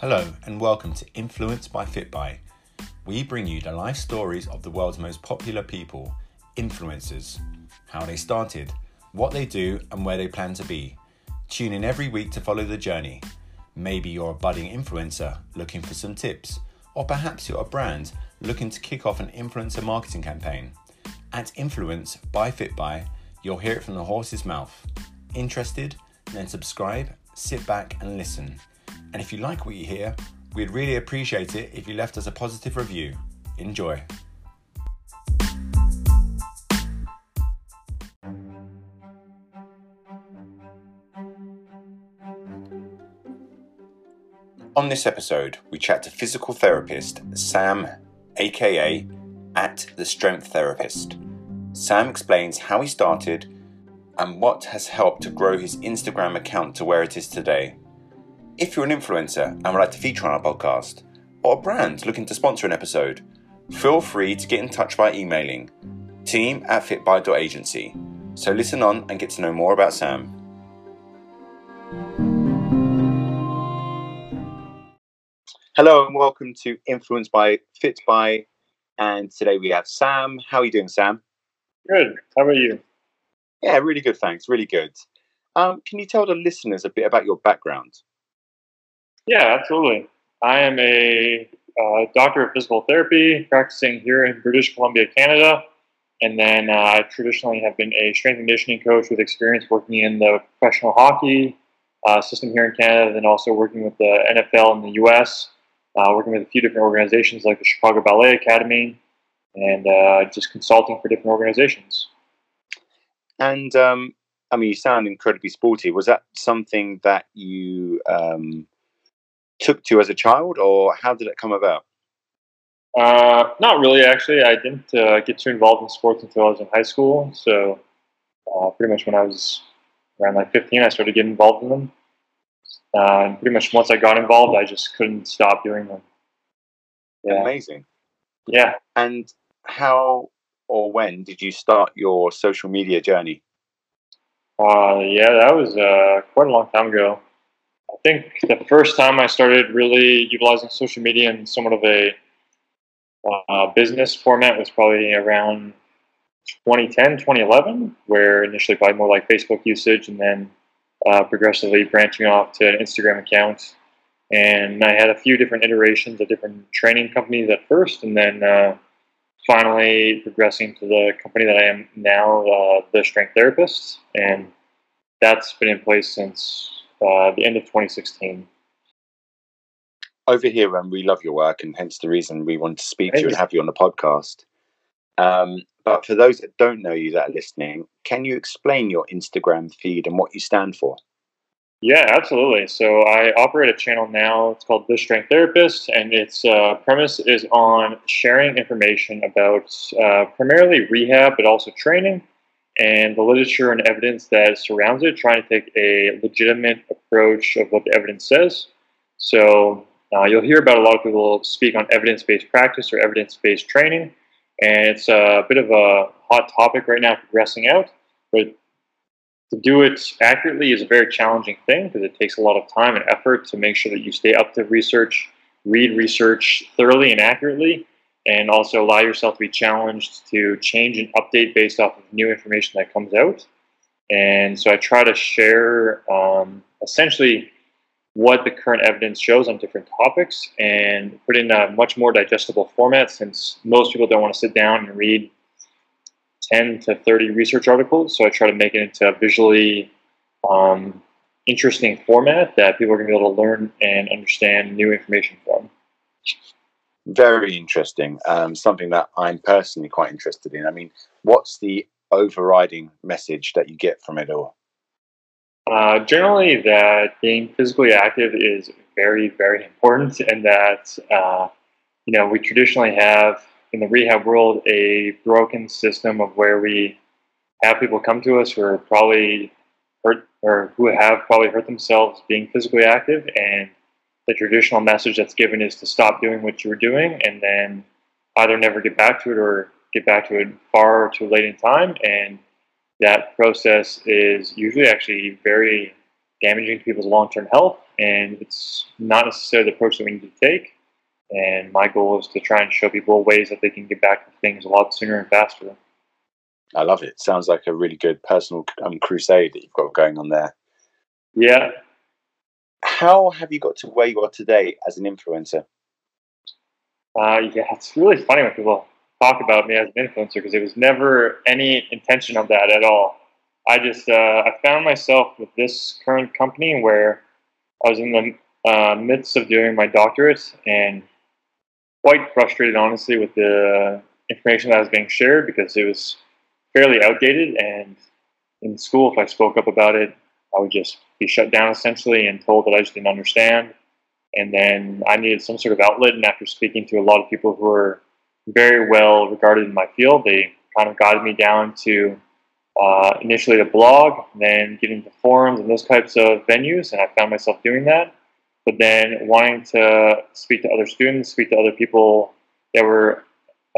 Hello, and welcome to Influence by FitBy. We bring you the life stories of the world's most popular people, influencers, how they started, what they do, and where they plan to be. Tune in every week to follow the journey. Maybe you're a budding influencer looking for some tips, or perhaps you're a brand looking to kick off an influencer marketing campaign. At Influence by FitBy, you'll hear it from the horse's mouth. Interested? Then subscribe, sit back, and listen. And if you like what you hear, we'd really appreciate it if you left us a positive review. Enjoy. On this episode, we chat to physical therapist Sam, aka at the Strength Therapist. Sam explains how he started and what has helped to grow his Instagram account to where it is today. If you're an influencer and would like to feature on our podcast, or a brand looking to sponsor an episode, feel free to get in touch by emailing team at fitby.agency. So listen on and get to know more about Sam. Hello and welcome to Influence by FitBy. And today we have Sam. How are you doing, Sam? Good. How are you? Yeah, really good, thanks. Really good. Um, can you tell the listeners a bit about your background? Yeah, absolutely. I am a uh, doctor of physical therapy practicing here in British Columbia, Canada. And then uh, I traditionally have been a strength and conditioning coach with experience working in the professional hockey uh, system here in Canada, and then also working with the NFL in the US, uh, working with a few different organizations like the Chicago Ballet Academy, and uh, just consulting for different organizations. And um, I mean, you sound incredibly sporty. Was that something that you um, took to as a child, or how did it come about? Uh, not really, actually. I didn't uh, get too involved in sports until I was in high school. So, uh, pretty much when I was around like 15, I started getting involved in them. Uh, and pretty much once I got involved, I just couldn't stop doing them. Yeah. Amazing. Yeah. And how or when did you start your social media journey? Uh, yeah, that was uh, quite a long time ago. I think the first time I started really utilizing social media in somewhat of a uh, business format was probably around 2010, 2011, where initially probably more like Facebook usage and then uh, progressively branching off to an Instagram account. And I had a few different iterations of different training companies at first, and then uh, finally progressing to the company that I am now, uh, the Strength Therapist. And that's been in place since uh, the end of 2016. Over here, um, we love your work, and hence the reason we want to speak to you and have you on the podcast. Um, but for those that don't know you that are listening, can you explain your Instagram feed and what you stand for? Yeah, absolutely. So I operate a channel now. It's called The Strength Therapist, and its uh, premise is on sharing information about uh, primarily rehab, but also training and the literature and evidence that surrounds it, trying to take a legitimate approach of what the evidence says. So uh, you'll hear about a lot of people speak on evidence-based practice or evidence-based training, and it's a bit of a hot topic right now progressing out. But to do it accurately is a very challenging thing because it takes a lot of time and effort to make sure that you stay up to research, read research thoroughly and accurately, and also allow yourself to be challenged to change and update based off of new information that comes out. And so I try to share um, essentially what the current evidence shows on different topics and put in a much more digestible format since most people don't want to sit down and read 10 to 30 research articles. So I try to make it into a visually um, interesting format that people are going to be able to learn and understand new information from very interesting. Um, something that I'm personally quite interested in. I mean, what's the overriding message that you get from it all? Uh, generally, that being physically active is very, very important, and that uh, you know we traditionally have in the rehab world a broken system of where we have people come to us who are probably hurt or who have probably hurt themselves being physically active, and the traditional message that's given is to stop doing what you were doing and then either never get back to it or get back to it far too late in time. And that process is usually actually very damaging to people's long-term health, and it's not necessarily the approach that we need to take. And my goal is to try and show people ways that they can get back to things a lot sooner and faster. I love it. Sounds like a really good personal um, crusade that you've got going on there. Yeah. How have you got to where you are today as an influencer? Uh, yeah, it's really funny when people talk about me as an influencer because it was never any intention of that at all. I just uh, I found myself with this current company where I was in the uh, midst of doing my doctorate and quite frustrated, honestly, with the information that was being shared because it was fairly outdated. And in school, if I spoke up about it, I would just be shut down essentially and told that I just didn't understand. And then I needed some sort of outlet. And after speaking to a lot of people who were very well regarded in my field, they kind of guided me down to uh, initially the blog, then getting to forums and those types of venues. And I found myself doing that. But then wanting to speak to other students, speak to other people that were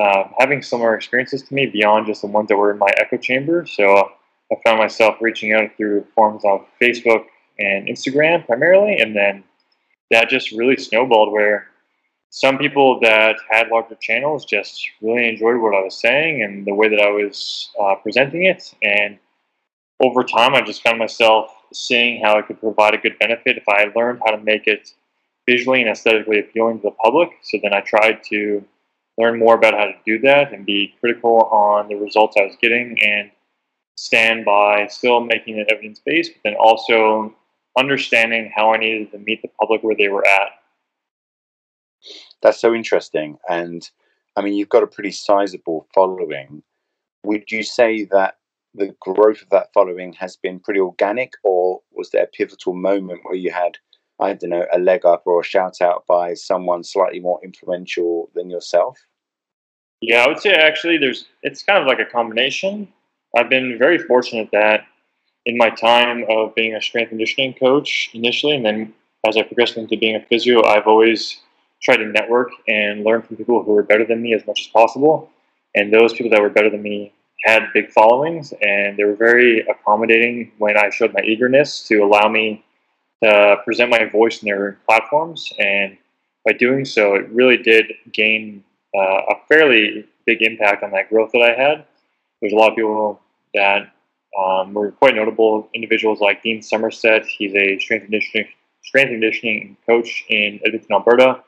uh, having similar experiences to me beyond just the ones that were in my echo chamber. So I found myself reaching out through forums on Facebook and Instagram primarily, and then that just really snowballed where some people that had larger channels just really enjoyed what I was saying and the way that I was uh, presenting it. And over time, I just found myself seeing how I could provide a good benefit if I learned how to make it visually and aesthetically appealing to the public. So then I tried to learn more about how to do that and be critical on the results I was getting and stand by still making it evidence based, but then also understanding how I needed to meet the public where they were at. That's so interesting. And I mean, you've got a pretty sizable following. Would you say that the growth of that following has been pretty organic, or was there a pivotal moment where you had, I don't know, a leg up or a shout out by someone slightly more influential than yourself? Yeah, I would say actually there's it's kind of like a combination. I've been very fortunate that in my time of being a strength conditioning coach initially, and then as I progressed into being a physio, I've always tried to network and learn from people who were better than me as much as possible. And those people that were better than me had big followings, and they were very accommodating when I showed my eagerness to allow me to present my voice in their platforms. And by doing so, it really did gain uh, a fairly big impact on that growth that I had. There's a lot of people that um, were quite notable individuals like Dean Somerset. He's a strength conditioning strength conditioning coach in Edmonton, Alberta,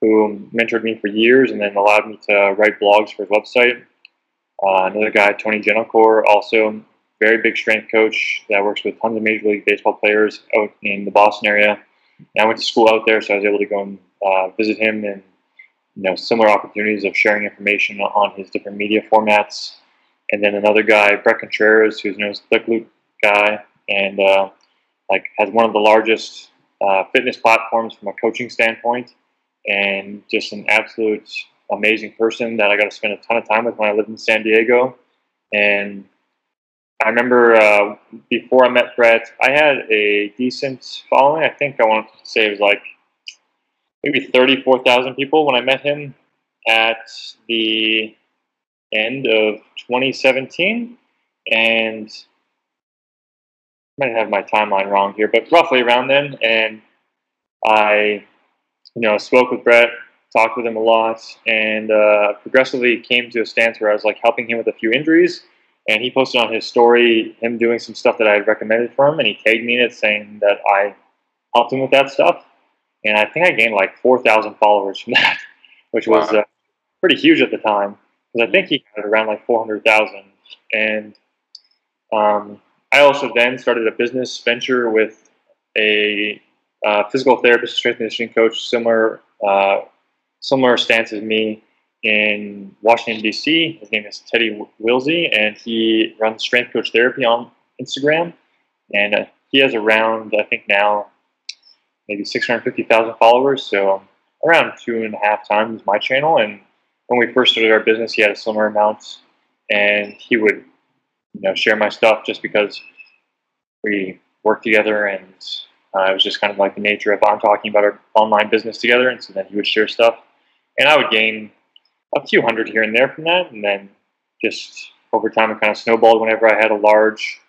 who mentored me for years and then allowed me to write blogs for his website. Uh, another guy, Tony Gentilcore, also very big strength coach that works with tons of Major League Baseball players out in the Boston area. And I went to school out there, so I was able to go and uh, visit him and you know similar opportunities of sharing information on his different media formats. And then another guy, Bret Contreras, who's known as the Glute guy, and uh, like has one of the largest uh, fitness platforms from a coaching standpoint, and just an absolute amazing person that I got to spend a ton of time with when I lived in San Diego. And I remember uh, before I met Bret, I had a decent following. I think I want to say it was like maybe 34,000 people when I met him at the end of 2017. And I might have my timeline wrong here, but roughly around then. And I, you know, spoke with Bret, talked with him a lot, and uh, progressively came to a stance where I was like helping him with a few injuries. And he posted on his story him doing some stuff that I had recommended for him, and he tagged me in it saying that I helped him with that stuff. And I think I gained like 4,000 followers from that, which was uh, pretty huge at the time because I think he had around like 400,000. And um, I also then started a business venture with a uh, physical therapist, strength and conditioning coach, similar uh, similar stance as me in Washington D.C. His name is Teddy Willsey, and he runs Strength Coach Therapy on Instagram. And uh, he has around, I think now, maybe 650,000 followers, so around two and a half times my channel. And when we first started our business, he had a similar amount, and he would, you know, share my stuff just because we worked together, and uh, it was just kind of like the nature of I'm talking about our online business together, and so then he would share stuff, and I would gain a few hundred here and there from that, and then just over time it kind of snowballed. Whenever I had a large,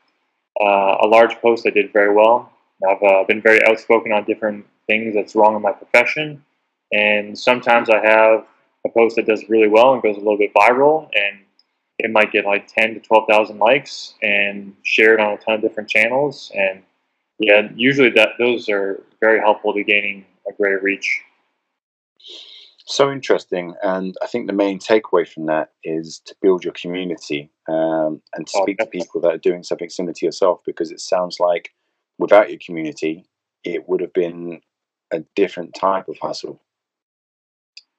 uh, a large post, I did very well, I've uh, been very outspoken on different things that's wrong in my profession, and sometimes I have a post that does really well and goes a little bit viral, and it might get like ten to twelve thousand likes and shared on a ton of different channels, and yeah, usually that those are very helpful to gaining a greater reach. So interesting, and I think the main takeaway from that is to build your community um, and to oh, speak to people that are doing something similar to yourself. Because it sounds like without your community, it would have been a different type of hustle.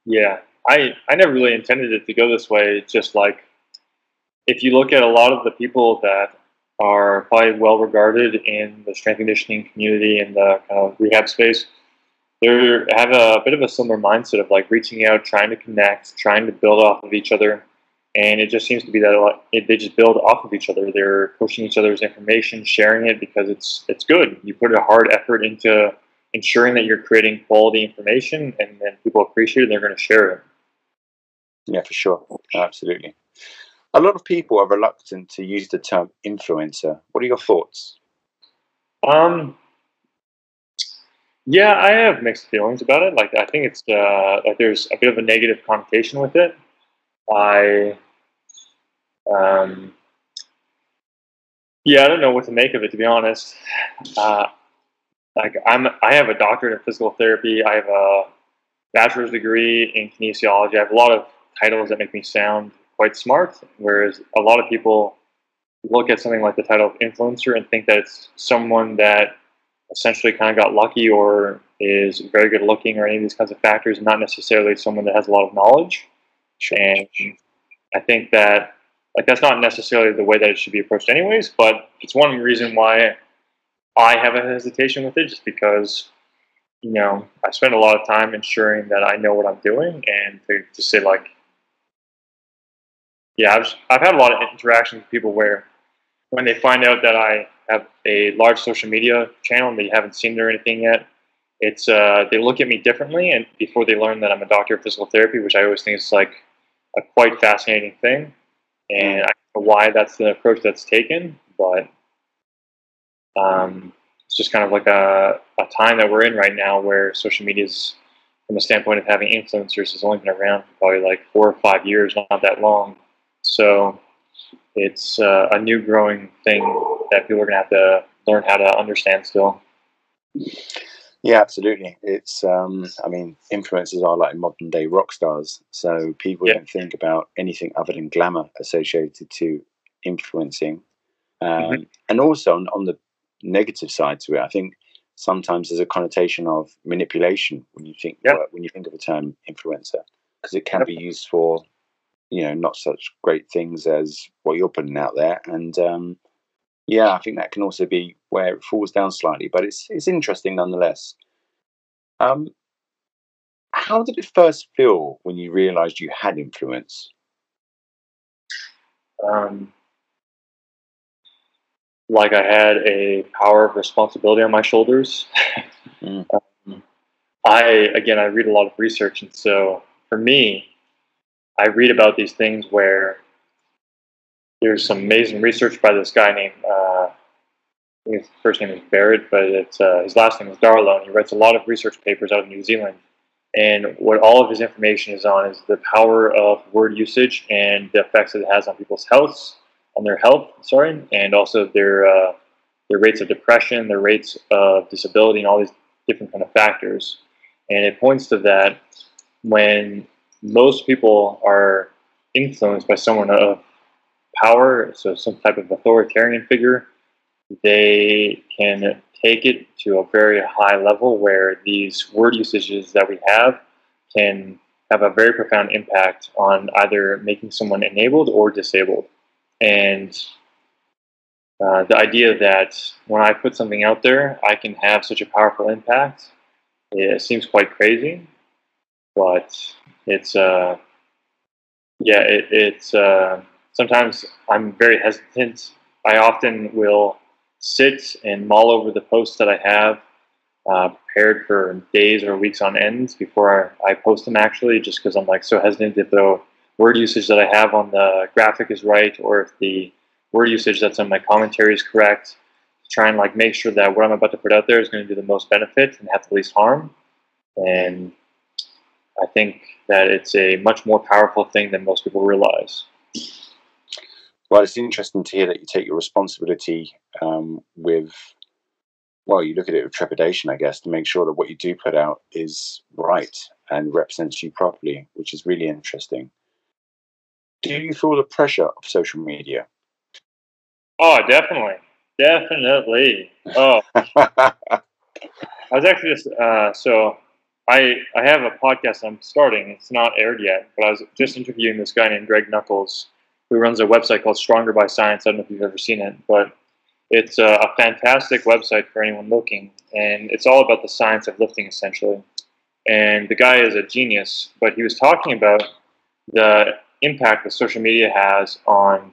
Yeah, I I never really intended it to go this way. It's just like if you look at a lot of the people that are probably well regarded in the strength conditioning community and the kind of rehab space they have a bit of a similar mindset of like reaching out, trying to connect, trying to build off of each other. And it just seems to be that lot, it, they just build off of each other. They're pushing each other's information, sharing it because it's it's good. You put a hard effort into ensuring that you're creating quality information, and then people appreciate it. and They're going to share it. Yeah, for sure, absolutely. A lot of people are reluctant to use the term influencer. What are your thoughts? Um, yeah, I have mixed feelings about it. Like, I think it's uh, like there's a bit of a negative connotation with it. I, um, yeah, I don't know what to make of it to be honest. Uh, like, I'm I have a doctorate in physical therapy. I have a bachelor's degree in kinesiology. I have a lot of titles that make me sound quite smart, whereas a lot of people look at something like the title of influencer and think that it's someone that essentially kind of got lucky or is very good looking or any of these kinds of factors, not necessarily someone that has a lot of knowledge. And I think that like that's not necessarily the way that it should be approached anyways, but it's one reason why I have a hesitation with it just because you know, I spend a lot of time ensuring that I know what I'm doing and to, to say like yeah, I've, I've had a lot of interactions with people where when they find out that I have a large social media channel and they haven't seen it or anything yet, it's uh, they look at me differently, and before they learn that I'm a doctor of physical therapy, which I always think is like a quite fascinating thing, and I don't know why that's the approach that's taken, but um, it's just kind of like a, a time that we're in right now where social media is, from a standpoint of having influencers, has only been around for probably like four or five years, not that long. So it's uh, a new growing thing that people are going to have to learn how to understand still. Yeah, absolutely. It's, um, I mean, influencers are like modern day rock stars. So people don't think about anything other than glamour associated to influencing. Um, mm-hmm. And also on, on, the negative side to it, I think sometimes there's a connotation of manipulation when you think yeah. when you think of the term influencer, because it can yep. be used for you know not such great things as what you're putting out there. And um, yeah i think that can also be where it falls down slightly but it's it's interesting nonetheless. Um, how did it first feel when you realized you had influence? Um, like i had a power of responsibility on my shoulders. Mm. um, i again i read a lot of research and so for me I read about these things where there's some amazing research by this guy named uh, his first name is Barrett, but it's uh, his last name is Darlow, and he writes a lot of research papers out of New Zealand. And what all of his information is on is the power of word usage and the effects that it has on people's health, on their health, sorry, and also their uh, their rates of depression, their rates of disability, and all these different kind of factors. And it points to that when most people are influenced by someone of power, so some type of authoritarian figure, they can take it to a very high level where these word usages that we have can have a very profound impact on either making someone enabled or disabled. And uh, the idea that when I put something out there, I can have such a powerful impact, it seems quite crazy. But it's uh, yeah, it, it's uh, sometimes I'm very hesitant. I often will sit and mull over the posts that I have uh, prepared for days or weeks on end before I, post them. Actually, just because I'm like so hesitant if the word usage that I have on the graphic is right, or if the word usage that's on my commentary is correct. try and like make sure that what I'm about to put out there is going to do the most benefit and have the least harm. And I think that it's a much more powerful thing than most people realize. Well, it's interesting to hear that you take your responsibility um, with, well, you look at it with trepidation, I guess, to make sure that what you do put out is right and represents you properly, which is really interesting. Do you feel the pressure of social media? Oh, definitely. Definitely. Oh, I was actually just, uh, so I, I have a podcast I'm starting. It's not aired yet, but I was just interviewing this guy named Greg Nuckols, who runs a website called Stronger by Science. I don't know if you've ever seen it, but it's a, a fantastic website for anyone looking, and it's all about the science of lifting essentially. And the guy is a genius, but he was talking about the impact that social media has on,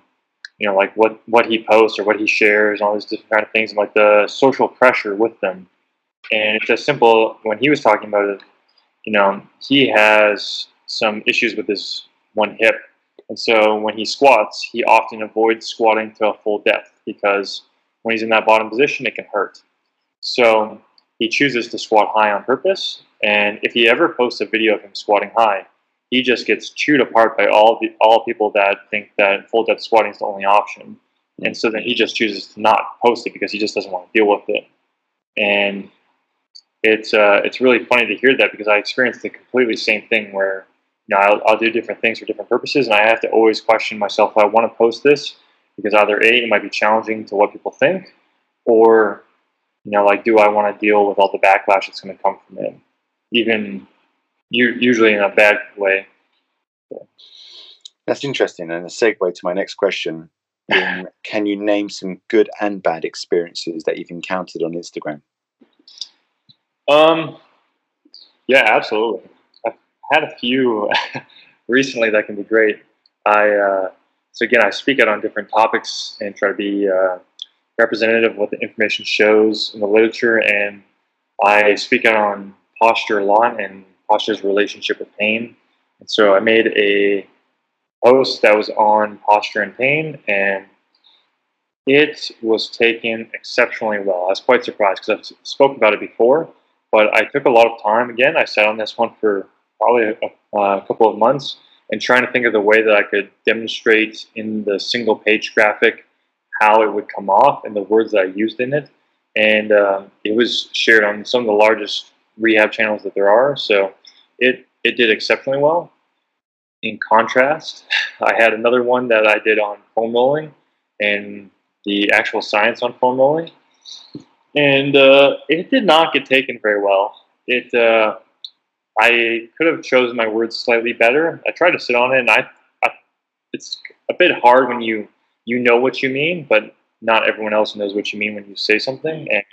you know, like what what he posts or what he shares, and all these different kind of things, and like the social pressure with them. And it's as simple when he was talking about it, you know, he has some issues with his one hip and so when he squats, he often avoids squatting to a full depth because when he's in that bottom position, it can hurt. So he chooses to squat high on purpose. And if he ever posts a video of him squatting high, he just gets chewed apart by all the all people that think that full depth squatting is the only option. And so then he just chooses to not post it because he just doesn't want to deal with it. And it's uh, it's really funny to hear that because I experienced the completely same thing where you know, I'll, I'll do different things for different purposes, and I have to always question myself if I want to post this because either a it might be challenging to what people think, or you know, like do I want to deal with all the backlash that's going to come from it, even usually in a bad way. Yeah. That's interesting, and a segue to my next question: Can you name some good and bad experiences that you've encountered on Instagram? Um, yeah, absolutely I've had a few recently that can be great. I uh, so again, I speak out on different topics and try to be uh, representative of what the information shows in the literature, and I speak out on posture a lot and posture's relationship with pain. And so I made a post that was on posture and pain, and it was taken exceptionally well. I was quite surprised because I've spoken about it before, but I took a lot of time. Again, I sat on this one for probably a, a, couple of months and trying to think of the way that I could demonstrate in the single page graphic how it would come off and the words that I used in it. And uh, it was shared on some of the largest rehab channels that there are. So it, it did exceptionally well. In contrast, I had another one that I did on foam rolling and the actual science on foam rolling. And uh, it did not get taken very well. It uh, I could have chosen my words slightly better. I tried to sit on it, and I, I, it's a bit hard when you you know what you mean, but not everyone else knows what you mean when you say something. And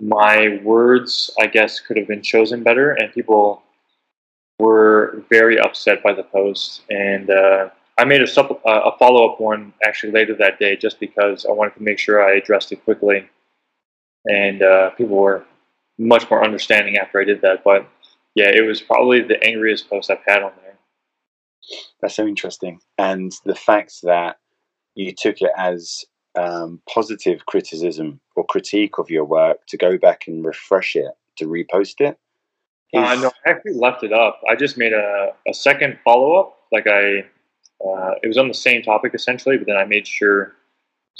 my words, I guess, could have been chosen better, and people were very upset by the post. And uh, I made a, supp- uh, a follow up one actually later that day just because I wanted to make sure I addressed it quickly. And uh, people were much more understanding after I did that. But yeah, it was probably the angriest post I've had on there. That's so interesting, and the fact that you took it as um, positive criticism or critique of your work to go back and refresh it to repost it. Uh. Uh, no, I actually left it up. I just made a, a second follow up. Like I, uh, it was on the same topic essentially, but then I made sure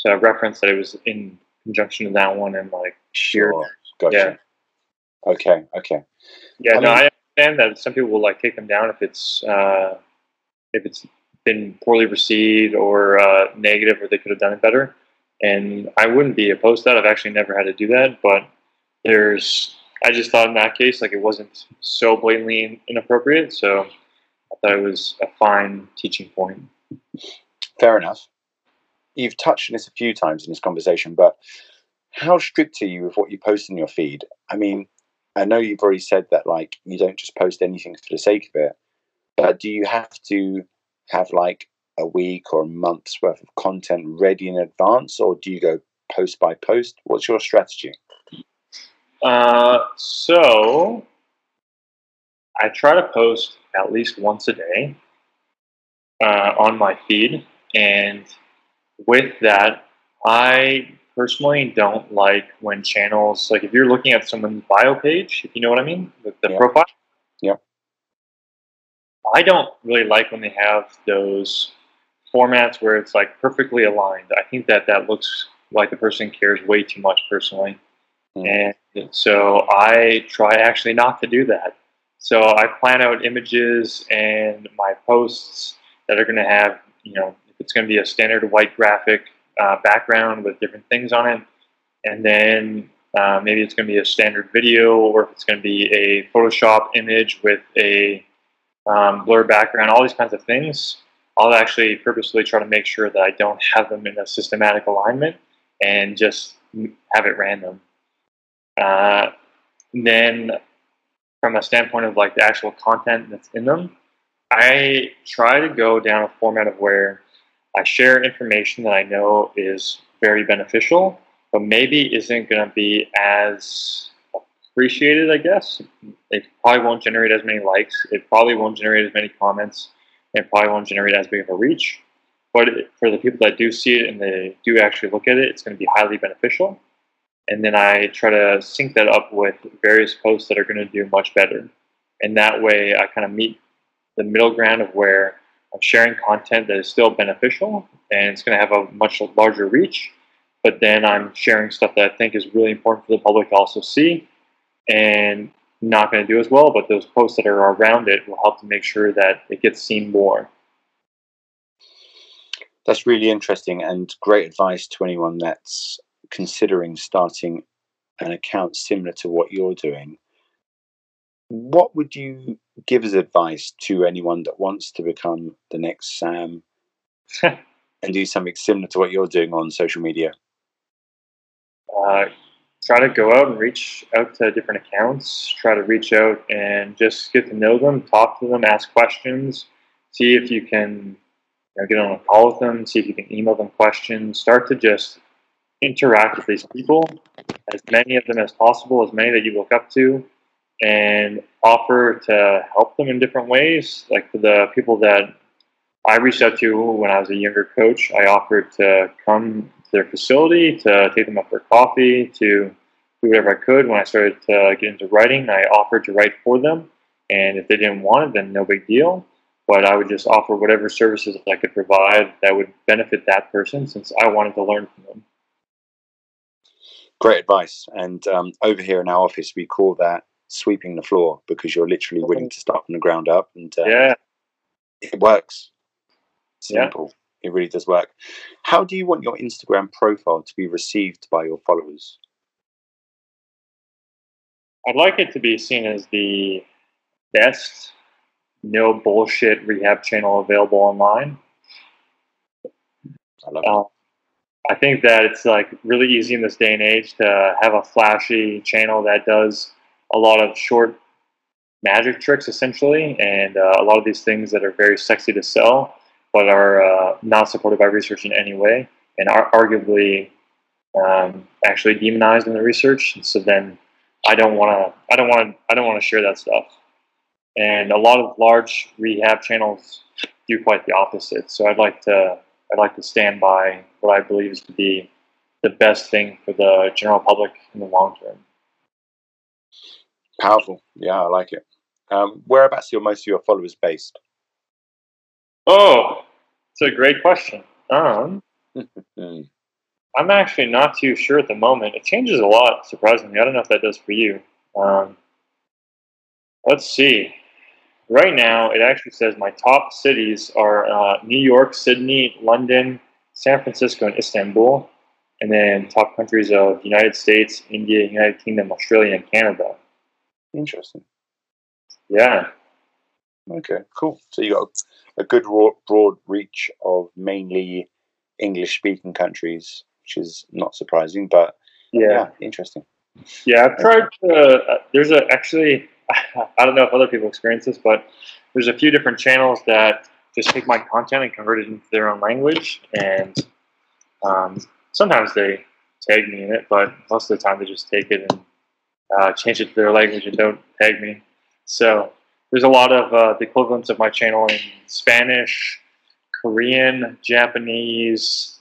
to reference that it was in conjunction with that one and like sure, gotcha. Yeah. Okay, okay. Yeah, I no, mean, I understand that some people will like take them down if it's uh, if it's been poorly received or uh, negative, or they could have done it better. And I wouldn't be opposed to that. I've actually never had to do that, but there's. I just thought in that case, like it wasn't so blatantly inappropriate, so I thought it was a fine teaching point. Fair enough. You've touched on this a few times in this conversation, but how strict are you with what you post in your feed? I mean, I know you've already said that like you don't just post anything for the sake of it, but do you have to have like a week or a month's worth of content ready in advance, or do you go post by post? What's your strategy? Uh, so I try to post at least once a day uh, on my feed, and with that, I personally don't like when channels like if you're looking at someone's bio page, if you know what I mean, the, the Yeah. profile. Yeah. I don't really like when they have those formats where it's like perfectly aligned. I think that that looks like the person cares way too much personally. Mm. And so I try actually not to do that. So I plan out images and my posts that are going to have, you know, it's going to be a standard white graphic uh, background with different things on it, and then uh, maybe it's going to be a standard video, or if it's going to be a Photoshop image with a um, blur background, all these kinds of things. I'll actually purposely try to make sure that I don't have them in a systematic alignment and just have it random. Uh, then, from a standpoint of like the actual content that's in them, I try to go down a format of where I share information that I know is very beneficial, but maybe isn't going to be as appreciated, I guess. It probably won't generate as many likes. It probably won't generate as many comments. It probably won't generate as big of a reach. But for the people that do see it and they do actually look at it, it's going to be highly beneficial. And then I try to sync that up with various posts that are going to do much better. And that way I kind of meet the middle ground of where I'm sharing content that is still beneficial and it's going to have a much larger reach. But then I'm sharing stuff that I think is really important for the public to also see and not going to do as well. But those posts that are around it will help to make sure that it gets seen more. That's really interesting and great advice to anyone that's considering starting an account similar to what you're doing. What would you give as advice to anyone that wants to become the next Sam and do something similar to what you're doing on social media? Uh, try to go out and reach out to different accounts. Try to reach out and just get to know them, talk to them, ask questions, see if you can you know, get on a call with them, see if you can email them questions. Start to just interact with these people, as many of them as possible, as many that you look up to, and offer to help them in different ways. Like for the people that I reached out to when I was a younger coach, I offered to come to their facility, to take them up for coffee, to do whatever I could. When I started to get into writing, I offered to write for them. And if they didn't want it, then no big deal. But I would just offer whatever services I could provide that would benefit that person since I wanted to learn from them. Great advice. And um, over here in our office, we call that sweeping the floor because you're literally willing to start from the ground up and uh, Yeah. it works. Yeah. Simple. It really does work. How do you want your Instagram profile to be received by your followers? I'd like it to be seen as the best no bullshit rehab channel available online. I love it. Uh, I think that it's like really easy in this day and age to have a flashy channel that does a lot of short magic tricks essentially, and uh, a lot of these things that are very sexy to sell, but are uh, not supported by research in any way, and are arguably um, actually demonized in the research. So then I don't want to, I don't want I don't want to share that stuff. And a lot of large rehab channels do quite the opposite. So I'd like to, I'd like to stand by what I believe is to be the best thing for the general public in the long term. Powerful. Yeah, I like it. Um, whereabouts are most of your followers based? Oh, it's a great question. Um. I'm actually not too sure at the moment. It changes a lot, surprisingly. I don't know if that does for you. Um, let's see. Right now, it actually says my top cities are uh, New York, Sydney, London, San Francisco, and Istanbul. And then top countries of United States, India, United Kingdom, Australia, and Canada. Interesting. Yeah. Okay, cool. So you got a good broad reach of mainly English-speaking countries, which is not surprising, but Yeah. yeah, interesting. Yeah, I've tried to. Uh, there's a actually, I don't know if other people experience this, but there's a few different channels that just take my content and convert it into their own language, and um, sometimes they tag me in it, but most of the time they just take it and uh, change it to their language and don't tag me. So there's a lot of uh, the equivalents of my channel in Spanish, Korean, Japanese,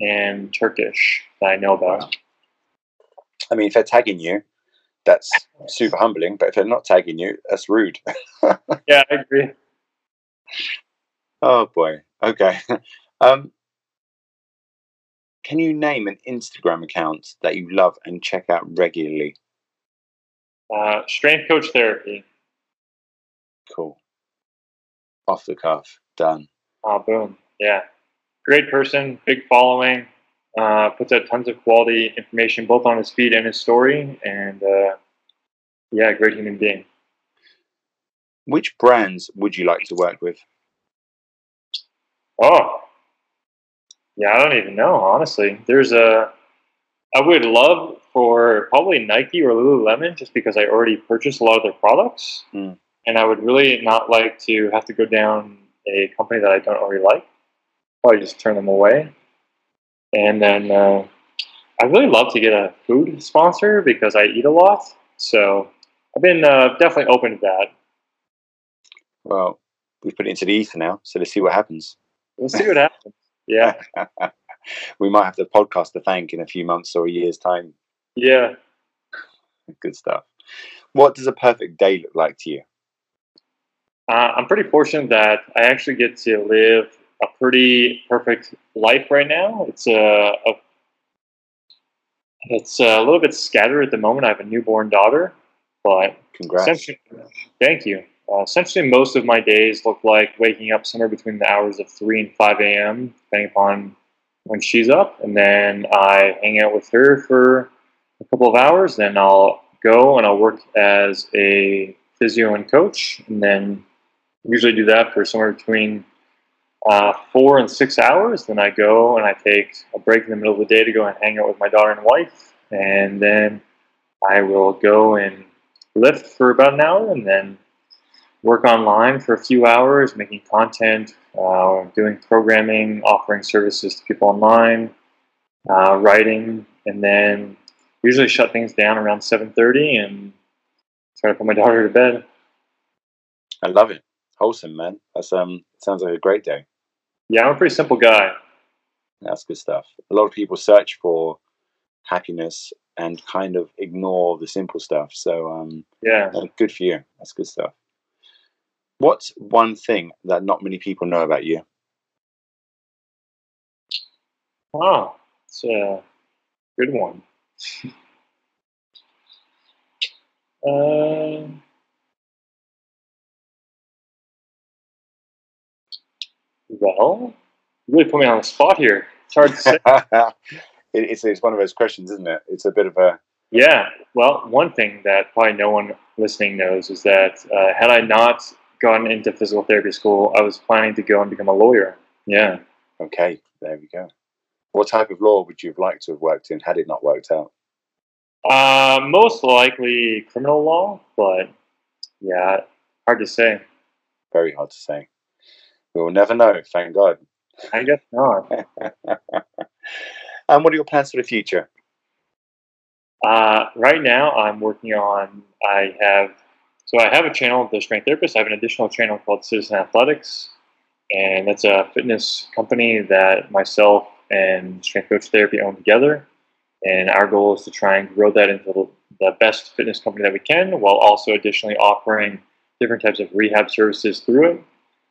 and Turkish that I know about. I mean, if they're tagging you, that's super humbling. But if they're not tagging you, that's rude. yeah, I agree. Oh boy. Okay. um, can you name an Instagram account that you love and check out regularly? Uh, strength coach therapy. Cool. Off the cuff. Done. Oh, boom. Yeah. Great person, big following. Uh, puts out tons of quality information both on his feed and his story. And uh, yeah, great human being. Which brands would you like to work with? Oh, yeah, I don't even know, honestly. There's a, I would love for probably Nike or Lululemon just because I already purchased a lot of their products. Mm. And I would really not like to have to go down a company that I don't already like. Probably just turn them away. And then uh, I really love to get a food sponsor because I eat a lot. So I've been uh, definitely open to that. Well, we've put it into the ether now, so let's see what happens. We'll see what happens. Yeah. we might have the podcast to thank in a few months or a year's time. Yeah. Good stuff. What does a perfect day look like to you? Uh, I'm pretty fortunate that I actually get to live a pretty perfect life right now. It's a, a it's a little bit scattered at the moment. I have a newborn daughter, but congrats. Thank you. Uh, essentially, most of my days look like waking up somewhere between the hours of 3 and 5 a.m., depending upon when she's up. And then I hang out with her for a couple of hours. Then I'll go and I'll work as a physio and coach. And then usually do that for somewhere between uh, four and six hours. Then I go and I take a break in the middle of the day to go and hang out with my daughter and wife. And then I will go and lift for about an hour and then work online for a few hours, making content, uh, doing programming, offering services to people online, uh, writing, and then usually shut things down around 7.30 and try to put my daughter to bed. I love it. Wholesome, man. That's um sounds like a great day. Yeah, I'm a pretty simple guy. That's good stuff. A lot of people search for happiness and kind of ignore the simple stuff. So um yeah, good for you. That's good stuff. What's one thing that not many people know about you? Oh, it's a good one. uh, well, you really put me on the spot here. It's hard to say. it's, it's one of those questions, isn't it? It's a bit of a. Yeah. Well, one thing that probably no one listening knows is that uh, had I not gone into physical therapy school, I was planning to go and become a lawyer. Yeah. Okay, there we go. What type of law would you have liked to have worked in had it not worked out? Uh, most likely criminal law, but yeah, hard to say. Very hard to say. We will never know, thank God. I guess not. and what are your plans for the future? Uh, right now, I'm working on. I have so I have a channel, The Strength Therapist. I have an additional channel called Citizen Athletics, and that's a fitness company that myself and Strength Coach Therapy own together. And our goal is to try and grow that into the best fitness company that we can, while also additionally offering different types of rehab services through it.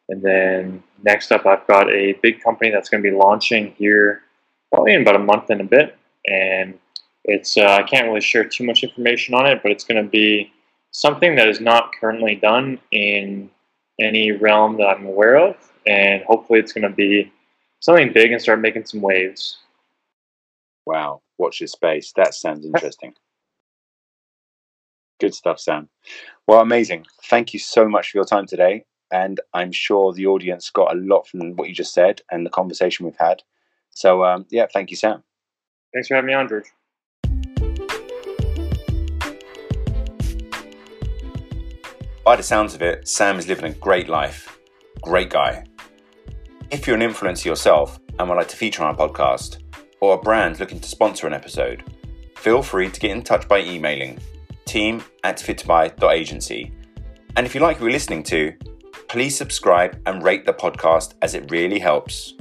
And then next up, I've got a big company that's going to be launching here probably in about a month and a bit. And it's uh, I can't really share too much information on it, but it's going to be something that is not currently done in any realm that I'm aware of, and hopefully it's going to be something big and start making some waves. Wow, watch this space. That sounds interesting. Good stuff, Sam. Well, amazing. Thank you so much for your time today. And I'm sure the audience got a lot from what you just said and the conversation we've had. So, um, yeah, thank you, Sam. Thanks for having me on, George. By the sounds of it, Sam is living a great life. Great guy. If you're an influencer yourself and would like to feature on our podcast, or a brand looking to sponsor an episode, feel free to get in touch by emailing team at fitby.agency. And if you like what you're listening to, please subscribe and rate the podcast as it really helps.